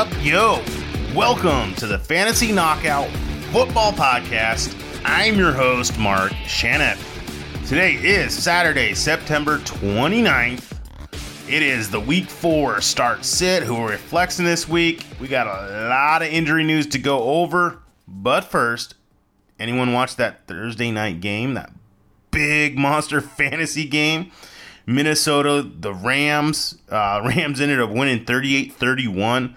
up? Yo, welcome to the Fantasy Knockout Football Podcast. I'm your host, Mark Shannon. Today is Saturday, September 29th. It is the week four start sit. Who are flexing this week? We got a lot of injury news to go over. But first, anyone watch that Thursday night game? That big monster fantasy game? Minnesota, the Rams. Uh, Rams ended up winning 38 31.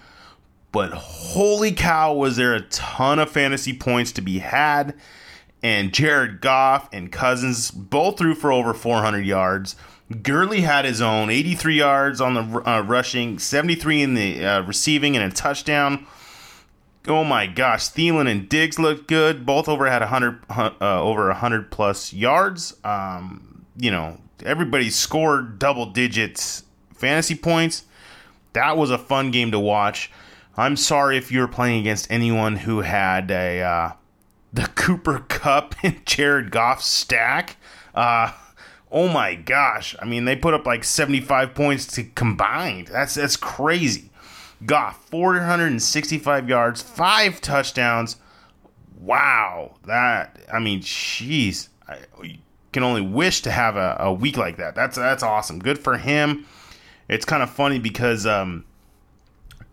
But holy cow, was there a ton of fantasy points to be had. And Jared Goff and Cousins both threw for over 400 yards. Gurley had his own 83 yards on the uh, rushing, 73 in the uh, receiving, and a touchdown. Oh my gosh, Thielen and Diggs looked good. Both over had 100 uh, over 100 plus yards. Um, you know, everybody scored double digits fantasy points. That was a fun game to watch. I'm sorry if you were playing against anyone who had a uh, the Cooper Kupp and Jared Goff stack. Uh, oh my gosh! I mean, they put up like 75 points to combined. That's that's crazy. Goff 465 yards, five touchdowns. Wow, that I mean, jeez, I can only wish to have a, a week like that. That's that's awesome. Good for him. It's kind of funny because um,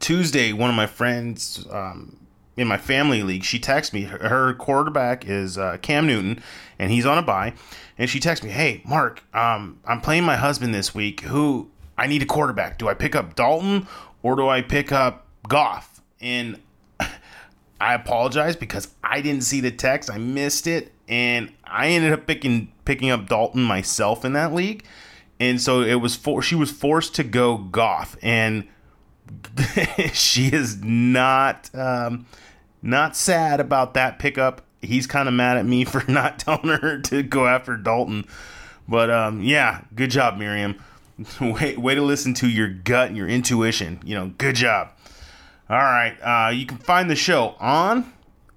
Tuesday, one of my friends um, in my family league, she texted me. Her, quarterback is uh, Cam Newton, and he's on a bye. And she texted me, "Hey, Mark, um, I'm playing my husband this week. Who I need a quarterback. Do I pick up Dalton or do I pick up Goff?" And I apologize because I didn't see the text. I missed it, and I ended up picking picking up Dalton myself in that league. And so it was for she was forced to go Goff, and she is not um, not sad about that pickup. He's kind of mad at me for not telling her to go after Dalton. But um, yeah, good job, Miriam. way, way to listen to your gut and your intuition. You know, good job. All right, uh, you can find the show on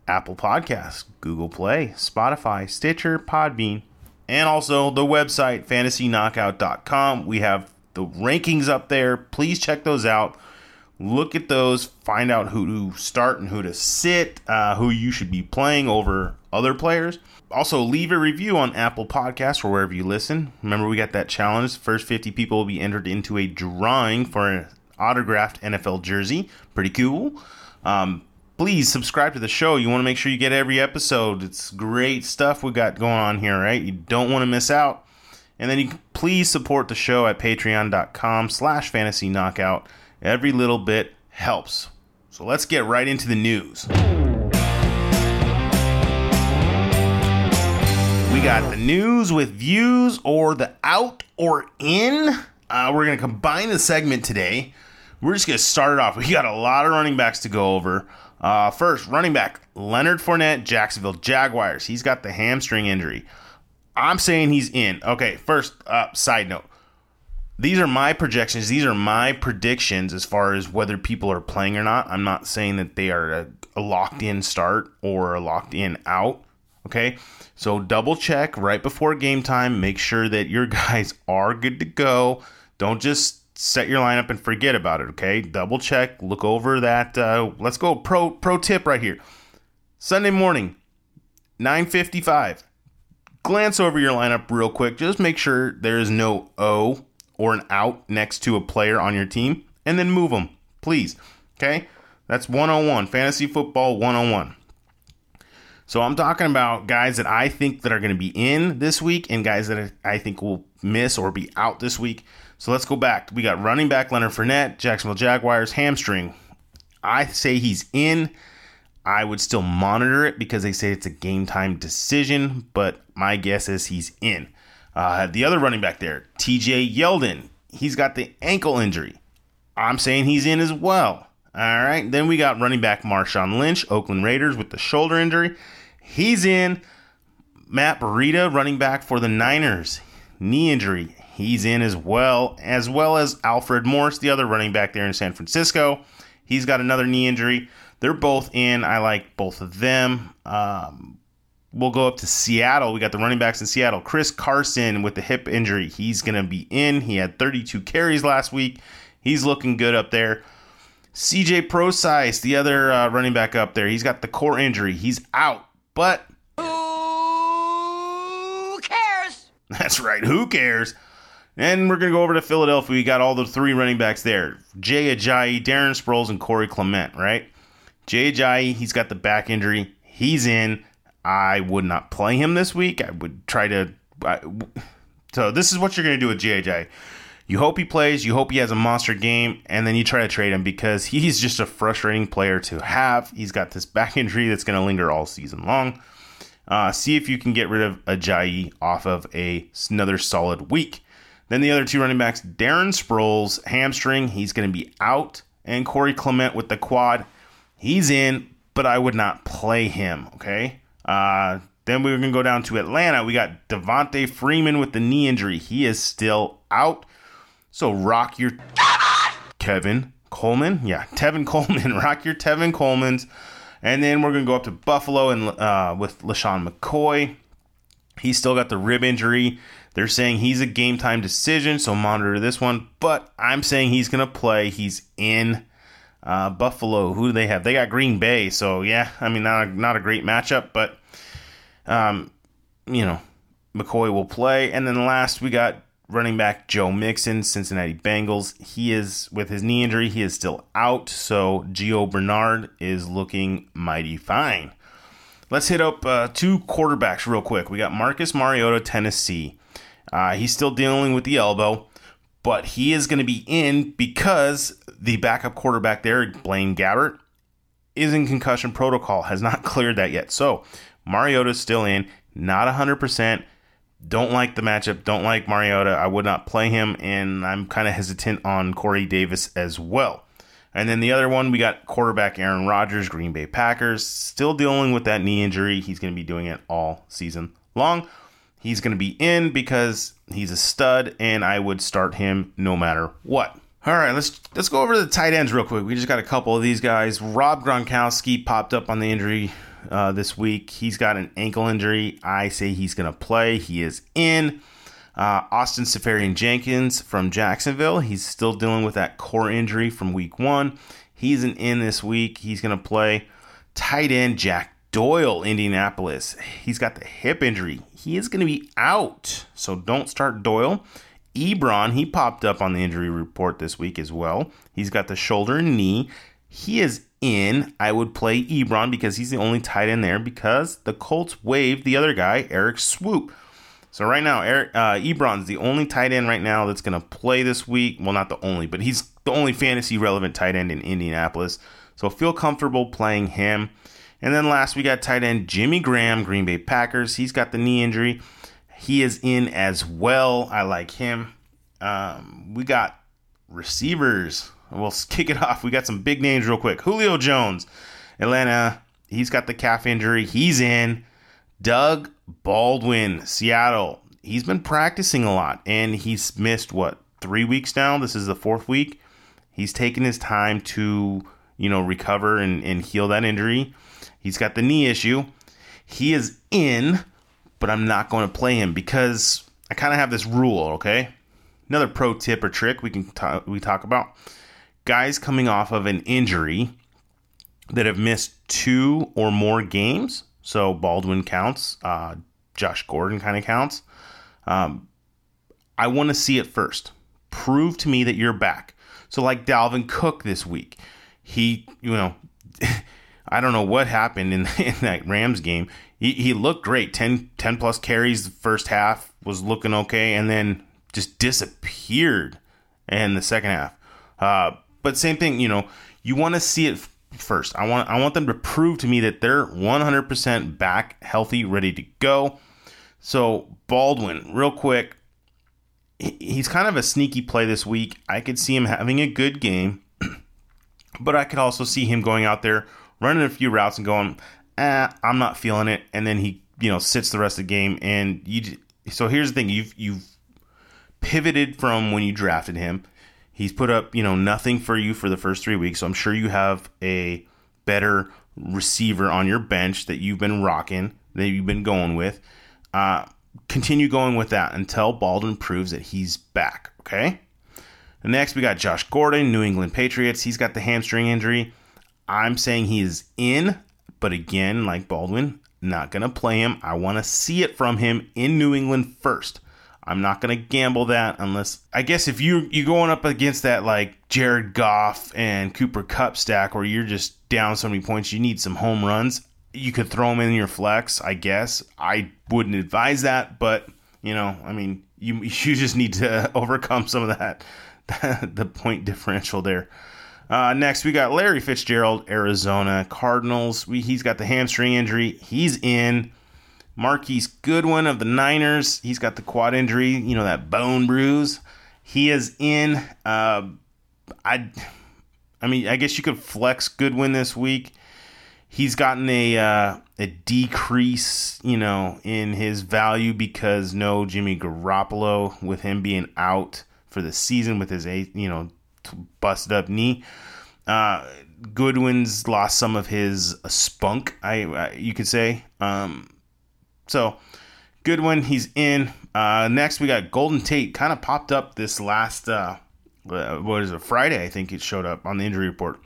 Apple Podcasts, Google Play, Spotify, Stitcher, Podbean, and also the website fantasyknockout.com. We have the rankings up there. Please check those out look at those, find out who to start and who to sit, uh, who you should be playing over other players. Also, leave a review on Apple Podcasts or wherever you listen. Remember, we got that challenge. First 50 people will be entered into a drawing for an autographed NFL jersey. Pretty cool. Um, please subscribe to the show. You want to make sure you get every episode. It's great stuff we got going on here, right? You don't want to miss out. And then you please support the show at patreon.com slash fantasy knockout. Every little bit helps. So let's get right into the news. We got the news with views or the out or in. Uh, we're going to combine the segment today. We're just going to start it off. We got a lot of running backs to go over. Uh, first, running back Leonard Fournette, Jacksonville Jaguars. He's got the hamstring injury. I'm saying he's in. Okay, first, uh, side note these are my projections. These are my predictions as far as whether people are playing or not. I'm not saying that they are a, a locked in start or a locked in out. Okay. So double check right before game time. Make sure that your guys are good to go. Don't just set your lineup and forget about it. Okay. Double check. Look over that. Uh, let's go. Pro pro tip right here. Sunday morning, 955. Glance over your lineup real quick. Just make sure there is no O or an out next to a player on your team and then move them, please. Okay? That's 101, fantasy football 101. So I'm talking about guys that I think that are going to be in this week and guys that I think will miss or be out this week. So let's go back. We got running back Leonard Fournette, Jacksonville Jaguars, hamstring. I say he's in. I would still monitor it because they say it's a game time decision, but my guess is he's in. Uh, the other running back there, TJ Yeldon, he's got the ankle injury. I'm saying he's in as well. All right. Then we got running back Marshawn Lynch, Oakland Raiders, with the shoulder injury. He's in. Matt Breida, running back for the Niners, knee injury. He's in as well, as well as Alfred Morris, the other running back there in San Francisco. He's got another knee injury. They're both in. I like both of them. Um, We'll go up to Seattle. We got the running backs in Seattle. Chris Carson with the hip injury. He's going to be in. He had 32 carries last week. He's looking good up there. CJ Prosise, the other uh, running back up there, he's got the core injury. He's out, but who cares? That's right. Who cares? And we're going to go over to Philadelphia. We got all the three running backs there Jay Ajayi, Darren Sproles, and Corey Clement, right? Jay Ajayi, he's got the back injury. He's in. I would not play him this week. I would try to. I, so, this is what you're going to do with Ajayi. You hope he plays, you hope he has a monster game, and then you try to trade him because he's just a frustrating player to have. He's got this back injury that's going to linger all season long. Uh, see if you can get rid of Ajayi off of a another solid week. Then the other two running backs, Darren Sproles, hamstring, he's going to be out, and Corey Clement with the quad, he's in, but I would not play him. Okay. Uh, then we're going to go down to Atlanta. We got Devonta Freeman with the knee injury. He is still out. So rock your Kevin Coleman. Yeah, Tevin Coleman. Rock your Tevin Coleman's. And then we're going to go up to Buffalo and uh, with LeSean McCoy. He's still got the rib injury. They're saying he's a game time decision, so monitor this one. But I'm saying he's going to play. He's in uh, Buffalo. Who do they have? They got Green Bay. So yeah, I mean not a, not a great matchup, but um, you know McCoy will play. And then last we got running back Joe Mixon, Cincinnati Bengals. He is with his knee injury, he is still out, so Gio Bernard is looking mighty fine. Let's hit up uh, two quarterbacks real quick. We got Marcus Mariota, Tennessee. Uh, he's still dealing with the elbow, but he is going to be in because the backup quarterback there, Blaine Gabbert, is in concussion protocol, has not cleared that yet. So Mariota's still in, not 100%. Don't like the matchup. Don't like Mariota. I would not play him, and I'm kind of hesitant on Corey Davis as well. And then the other one, we got quarterback Aaron Rodgers, Green Bay Packers, still dealing with that knee injury. He's going to be doing it all season long. He's going to be in because he's a stud, and I would start him no matter what. All right, let's let's go over to the tight ends real quick. We just got a couple of these guys. Rob Gronkowski popped up on the injury uh, this week. He's got an ankle injury. I say he's going to play. He is in. Uh, Austin Seferian-Jenkins from Jacksonville. He's still dealing with that core injury from week one. He's an in this week. He's going to play. Tight end Jack Doyle, Indianapolis. He's got the hip injury. He is going to be out. So don't start Doyle. Ebron, he popped up on the injury report this week as well. He's got the shoulder and knee. He is in, I would play Ebron because he's the only tight end there because the Colts waived the other guy, Erik Swoope. So right now, Eric uh, Ebron's the only tight end right now that's going to play this week. Well, not the only, but he's the only fantasy relevant tight end in Indianapolis. So feel comfortable playing him. And then last, we got tight end Jimmy Graham, Green Bay Packers. He's got the knee injury. He is in as well. I like him. Um, we got receivers. We'll kick it off. We got some big names real quick. Julio Jones, Atlanta. He's got the calf injury. He's in. Doug Baldwin, Seattle. He's been practicing a lot and he's missed what three weeks now. This is the fourth week. He's taken his time to you know recover and, and heal that injury. He's got the knee issue. He is in, but I'm not going to play him because I kind of have this rule. Okay, another pro tip or trick we can we talk about guys coming off of an injury that have missed two or more games. So Baldwin counts, uh, Josh Gordon kind of counts. Um, I want to see it first. Prove to me that you're back. So, like Dalvin Cook this week, he, you know, I don't know what happened in, in that Rams game. He, he looked great 10, 10 plus carries the first half, was looking okay, and then just disappeared in the second half. Uh, but same thing, you know, you want to see it first. I want I want them to prove to me that they're 100% back, healthy, ready to go. So Baldwin, real quick, he's kind of a sneaky play this week. I could see him having a good game, but I could also see him going out there running a few routes and going, eh, I'm not feeling it, and then he you know sits the rest of the game. And you, so here's the thing: you've you've pivoted from when you drafted him He's put up, you know, nothing for you for the first three weeks. So I'm sure you have a better receiver on your bench that you've been rocking, that you've been going with. Uh, continue going with that until Baldwin proves that he's back. Okay. Next, we got Josh Gordon, New England Patriots. He's got the hamstring injury. I'm saying he is in, but again, like Baldwin, not going to play him. I want to see it from him in New England first. I'm not going to gamble that unless I guess if you you going up against that like Jared Goff and Cooper Kupp stack where you're just down so many points, you need some home runs. You could throw them in your flex, I guess. I wouldn't advise that, but you know, I mean, you you just need to overcome some of that the point differential there. Uh, next, we got Larry Fitzgerald, Arizona Cardinals. We, he's got the hamstring injury. He's in. Marquise Goodwin of the Niners. He's got the quad injury, you know, that bone bruise. He is in. Uh, I, I mean, I guess you could flex Goodwin this week. He's gotten a uh, a decrease, you know, in his value because no Jimmy Garoppolo with him being out for the season with his you know busted up knee. Uh, Goodwin's lost some of his spunk, I, I you could say. Um, so Goodwin, he's in. Uh, next, we got Golden Tate. Kind of popped up this last uh, what is it Friday? I think it showed up on the injury report.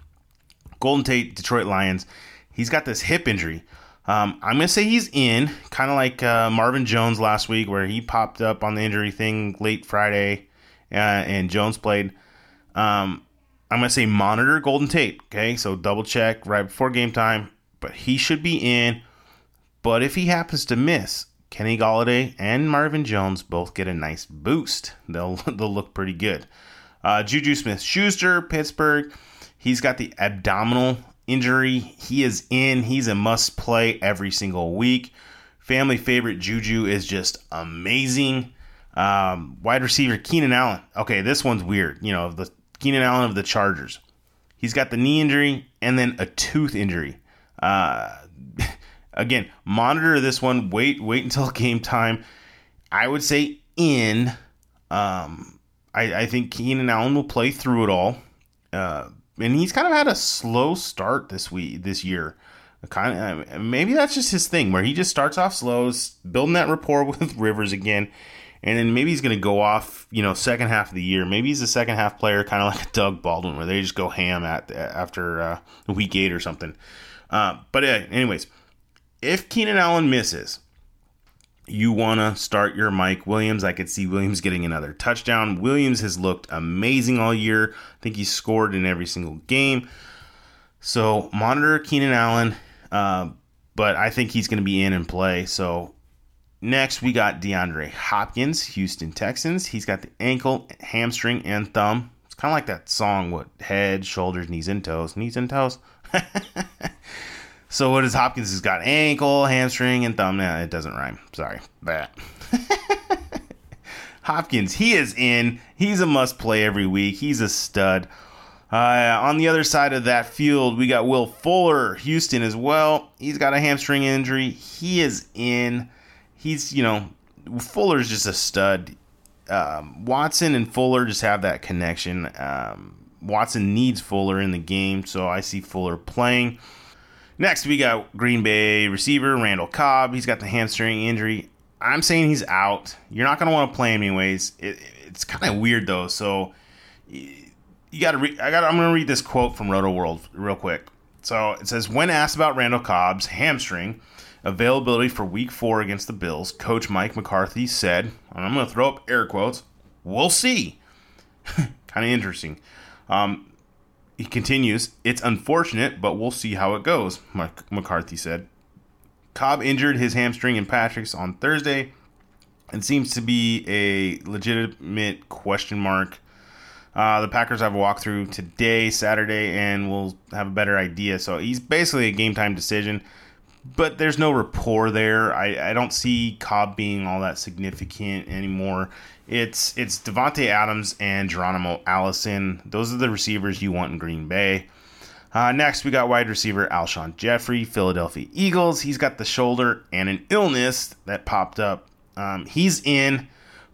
Golden Tate, Detroit Lions. He's got this hip injury. Um, I'm gonna say he's in, kind of like uh, Marvin Jones last week, where he popped up on the injury thing late Friday, uh, and Jones played. Um, I'm gonna say monitor Golden Tate. Okay, so double check right before game time, but he should be in. But if he happens to miss, Kenny Golladay and Marvin Jones both get a nice boost. They'll they'll look pretty good. Uh, Juju Smith Schuster, Pittsburgh. He's got the abdominal injury. He is in. He's a must play every single week. Family favorite Juju is just amazing. Um, wide receiver Keenan Allen. Okay, this one's weird. You know, the Keenan Allen of the Chargers. He's got the knee injury and then a tooth injury. Uh, Again, monitor this one. Wait, wait until game time. I would say in. Um, I, I think Keenan Allen will play through it all. Uh, and he's kind of had a slow start this week, this year. Kind of, maybe that's just his thing, where he just starts off slow, building that rapport with Rivers again, and then maybe he's going to go off, you know, second half of the year. Maybe he's a second half player, kind of like a Doug Baldwin, where they just go ham at after uh, week eight or something. Uh, but uh, anyways, if Keenan Allen misses, you want to start your Mike Williams. I could see Williams getting another touchdown. Williams has looked amazing all year. I think he's scored in every single game. So monitor Keenan Allen, uh, but I think he's going to be in and play. So next we got DeAndre Hopkins, Houston Texans. He's got the ankle, hamstring, and thumb. It's kind of like that song, what head, shoulders, knees, and toes, knees and toes. So what is Hopkins? He's got ankle, hamstring, and thumb. Nah, it doesn't rhyme. Sorry. But Hopkins, he is in. He's a must play every week. He's a stud. Uh, on the other side of that field, we got Will Fuller, Houston as well. He's got a hamstring injury. He is in. He's, you know, Fuller's just a stud. Um, Watson and Fuller just have that connection. Um, Watson needs Fuller in the game, so I see Fuller playing. Next, we got Green Bay receiver Randall Cobb. He's got the hamstring injury. I'm saying he's out. You're not going to want to play him anyways. It, it's kind of weird though. So you got to. Re- I got. I'm going to read this quote from Rotoworld real quick. So it says, when asked about Randall Cobb's hamstring availability for Week Four against the Bills, Coach Mike McCarthy said, and I'm going to throw up air quotes. We'll see. kind of interesting. Um, he continues, It's unfortunate, but we'll see how it goes, McCarthy said. Cobb injured his hamstring in Patrick's on Thursday and seems to be a legitimate question mark. Uh, the Packers have a walkthrough today, Saturday, and we'll have a better idea. So he's basically a game time decision, but there's no rapport there. I, I don't see Cobb being all that significant anymore. It's it's Davante Adams and Geronimo Allison. Those are the receivers you want in Green Bay. Uh, next, we got wide receiver Alshon Jeffery, Philadelphia Eagles. He's got the shoulder and an illness that popped up. Um, he's in,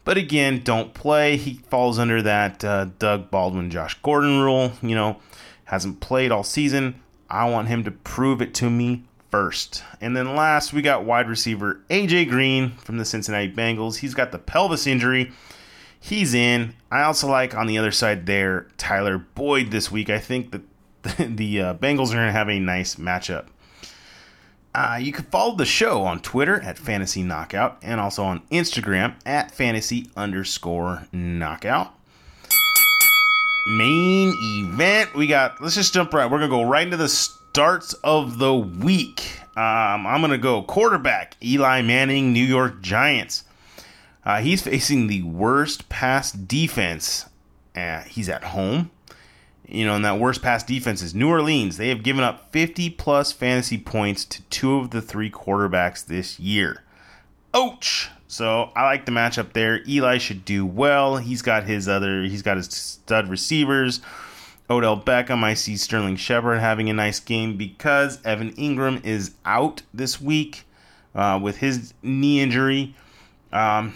but again, don't play. He falls under that uh, Doug Baldwin, Josh Gordon rule. You know, hasn't played all season. I want him to prove it to me first. And then last, we got wide receiver AJ Green from the Cincinnati Bengals. He's got the pelvis injury. He's in. I also like on the other side there Tyler Boyd this week. I think that the, uh, Bengals are going to have a nice matchup. Uh, you can follow the show on Twitter at Fantasy Knockout and also on Instagram at Fantasy underscore Knockout. Main event. We got, let's just jump right. We're going to go right into the starts of the week. Um, I'm going to go quarterback Eli Manning, New York Giants. Uh, he's facing the worst pass defense. Uh, he's at home you know, and that worst pass defense is New Orleans. They have given up 50 plus fantasy points to two of the three quarterbacks this year. Ouch! So I like the matchup there. Eli should do well. He's got his other, he's got his stud receivers. Odell Beckham. I see Sterling Shepard having a nice game because Evan Engram is out this week uh, with his knee injury. Um,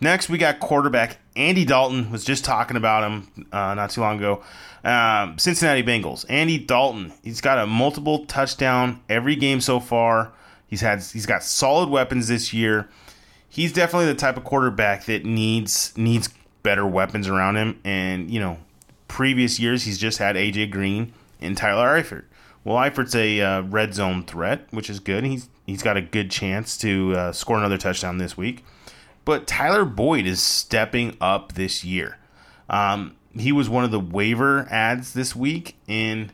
next, we got quarterback Andy Dalton. Was just talking about him uh, not too long ago. Um, Cincinnati Bengals. Andy Dalton. He's got a multiple touchdown every game so far. He's had he's got solid weapons this year. He's definitely the type of quarterback that needs needs better weapons around him. And you know, previous years he's just had AJ Green and Tyler Eifert. Well, Eifert's a uh, red zone threat, which is good. He's he's got a good chance to uh, score another touchdown this week. But Tyler Boyd is stepping up this year. Um, he was one of the waiver ads this week, and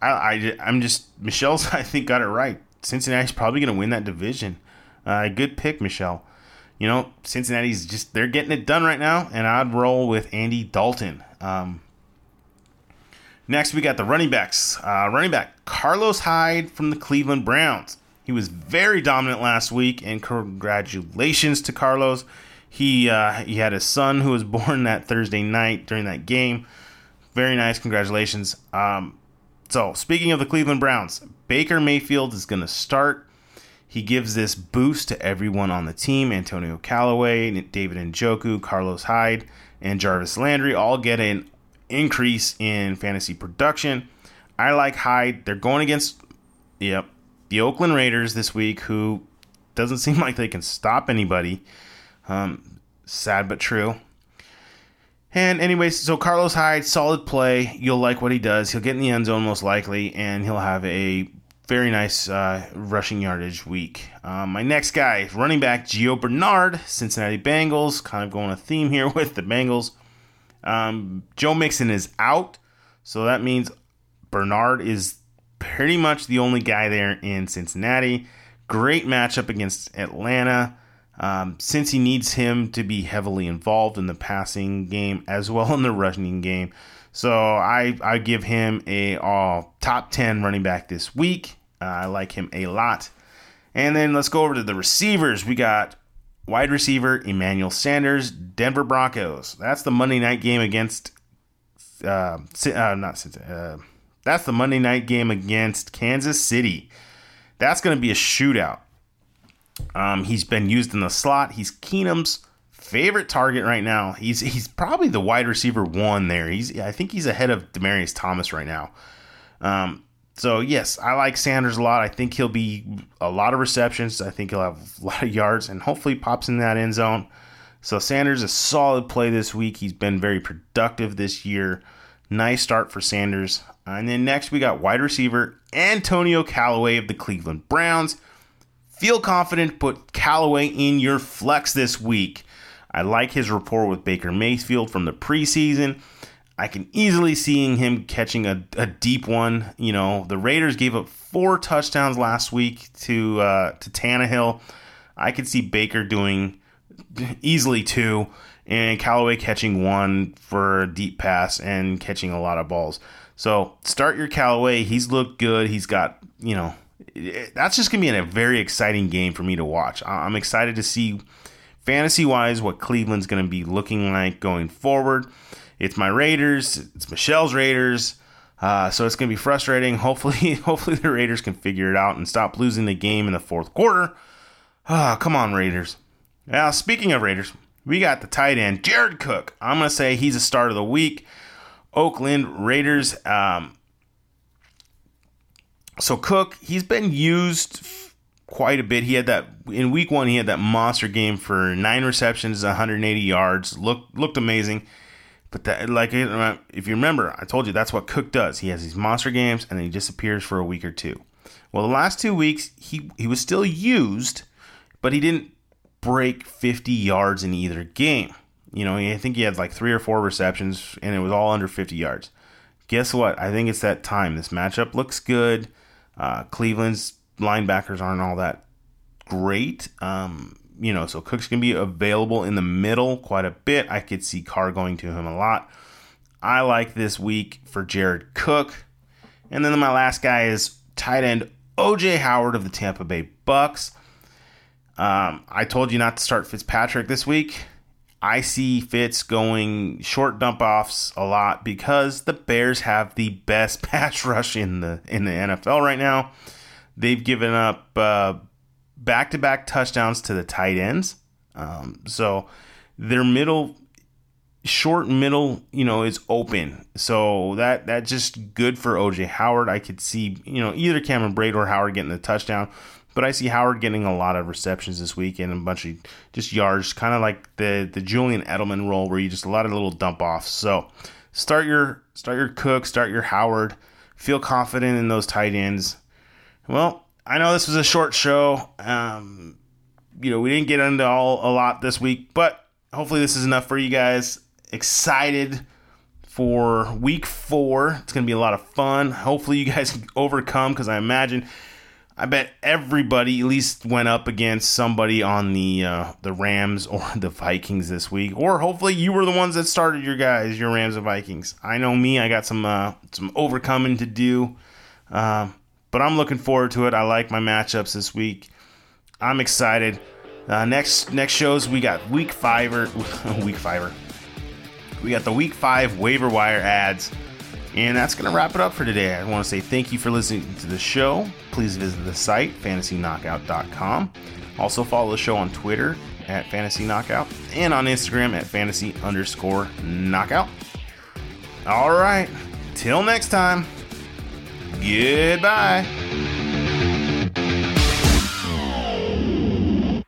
I, I I'm just Michelle's I think got it right. Cincinnati's probably going to win that division. Uh, good pick, Michelle. You know, Cincinnati's just they're getting it done right now, and I'd roll with Andy Dalton. Um, next, we got the running backs. Uh, running back Carlos Hyde from the Cleveland Browns. He was very dominant last week, and congratulations to Carlos. He uh, he had a son who was born that Thursday night during that game. Very nice, congratulations. Um, so speaking of the Cleveland Browns, Baker Mayfield is going to start. He gives this boost to everyone on the team. Antonio Callaway, David Njoku, Carlos Hyde, and Jarvis Landry all get an increase in fantasy production. I like Hyde. They're going against, yep, the Oakland Raiders this week, who doesn't seem like they can stop anybody. Um, sad but true. And anyways, so Carlos Hyde, solid play. You'll like what he does. He'll get in the end zone most likely, and he'll have a very nice uh, rushing yardage week. Um, my next guy, running back Gio Bernard, Cincinnati Bengals. Kind of going a theme here with the Bengals. Um, Joe Mixon is out, so that means Bernard is pretty much the only guy there in Cincinnati. Great matchup against Atlanta. Um, since he needs him to be heavily involved in the passing game as well in the rushing game. So I, I give him a uh, top 10 running back this week. Uh, I like him a lot. And then let's go over to the receivers. We got wide receiver Emmanuel Sanders, Denver Broncos. That's the Monday night game against, uh, uh not uh, that's the Monday night game against Kansas City. That's going to be a shootout. Um, he's been used in the slot. He's Keenum's favorite target right now. He's he's probably the wide receiver one there. He's I think he's ahead of Demaryius Thomas right now. Um, so yes, I like Sanders a lot. I think he'll be a lot of receptions. I think he'll have a lot of yards and hopefully pops in that end zone. So Sanders is a solid play this week. He's been very productive this year. Nice start for Sanders. And then next we got wide receiver Antonio Callaway of the Cleveland Browns. Feel confident, put Callaway in your flex this week. I like his rapport with Baker Mayfield from the preseason. I can easily seeing him catching a, a deep one. You know, the Raiders gave up four touchdowns last week to uh, to Tannehill. I could see Baker doing easily two, and Callaway catching one for a deep pass and catching a lot of balls. So start your Callaway. He's looked good. He's got you know that's just gonna be a very exciting game for me to watch. I'm excited to see fantasy wise what Cleveland's gonna be looking like going forward. It's my Raiders. It's Michelle's Raiders. Uh, so it's gonna be frustrating. Hopefully, hopefully the Raiders can figure it out and stop losing the game in the fourth quarter. Ah, come on, Raiders. Now, speaking of Raiders, we got the tight end Jared Cook. I'm gonna say he's a start of the week. Oakland Raiders. Um, so Cook, he's been used quite a bit. He had that in week one. He had that monster game for nine receptions, 180 yards. Looked looked amazing. But that, like, if you remember, I told you that's what Cook does. He has these monster games and then he disappears for a week or two. Well, the last two weeks he he was still used, but he didn't break 50 yards in either game. You know, I think he had like three or four receptions, and it was all under 50 yards. Guess what? I think it's that time. This matchup looks good. Uh, Cleveland's linebackers aren't all that great. Um, you know, so Cook's going to be available in the middle quite a bit. I could see Carr going to him a lot. I like this week for Jared Cook. And then my last guy is tight end OJ Howard of the Tampa Bay Bucks. Um, I told you not to start Fitzpatrick this week. I see Fitz going short dump offs a lot because the Bears have the best pass rush in the in the NFL right now. They've given up back to back touchdowns to the tight ends. Um, so their middle, short middle, you know, is open. So that that's just good for OJ Howard. I could see, you know, either Cameron Brate or Howard getting the touchdown. But I see Howard getting a lot of receptions this week and a bunch of just yards, kind of like the the Julian Edelman role, where you just a lot of little dump offs. So start your start your Cook, start your Howard. Feel confident in those tight ends. Well, I know this was a short show. Um, you know, we didn't get into all a lot this week, but hopefully this is enough for you guys. Excited for week four. It's going to be a lot of fun. Hopefully, you guys can overcome because I imagine I bet everybody at least went up against somebody on the uh, the Rams or the Vikings this week, or hopefully you were the ones that started your guys, your Rams and Vikings. I know me, I got some uh, some overcoming to do, uh, but I'm looking forward to it. I like my matchups this week. I'm excited. Uh, next next shows we got week five week five. We got the week five waiver wire ads. And that's going to wrap it up for today. I want to say thank you for listening to the show. Please visit the site, fantasyknockout.com. Also, follow the show on Twitter at Fantasy Knockout and on Instagram at fantasy underscore knockout. All right, till next time, Goodbye.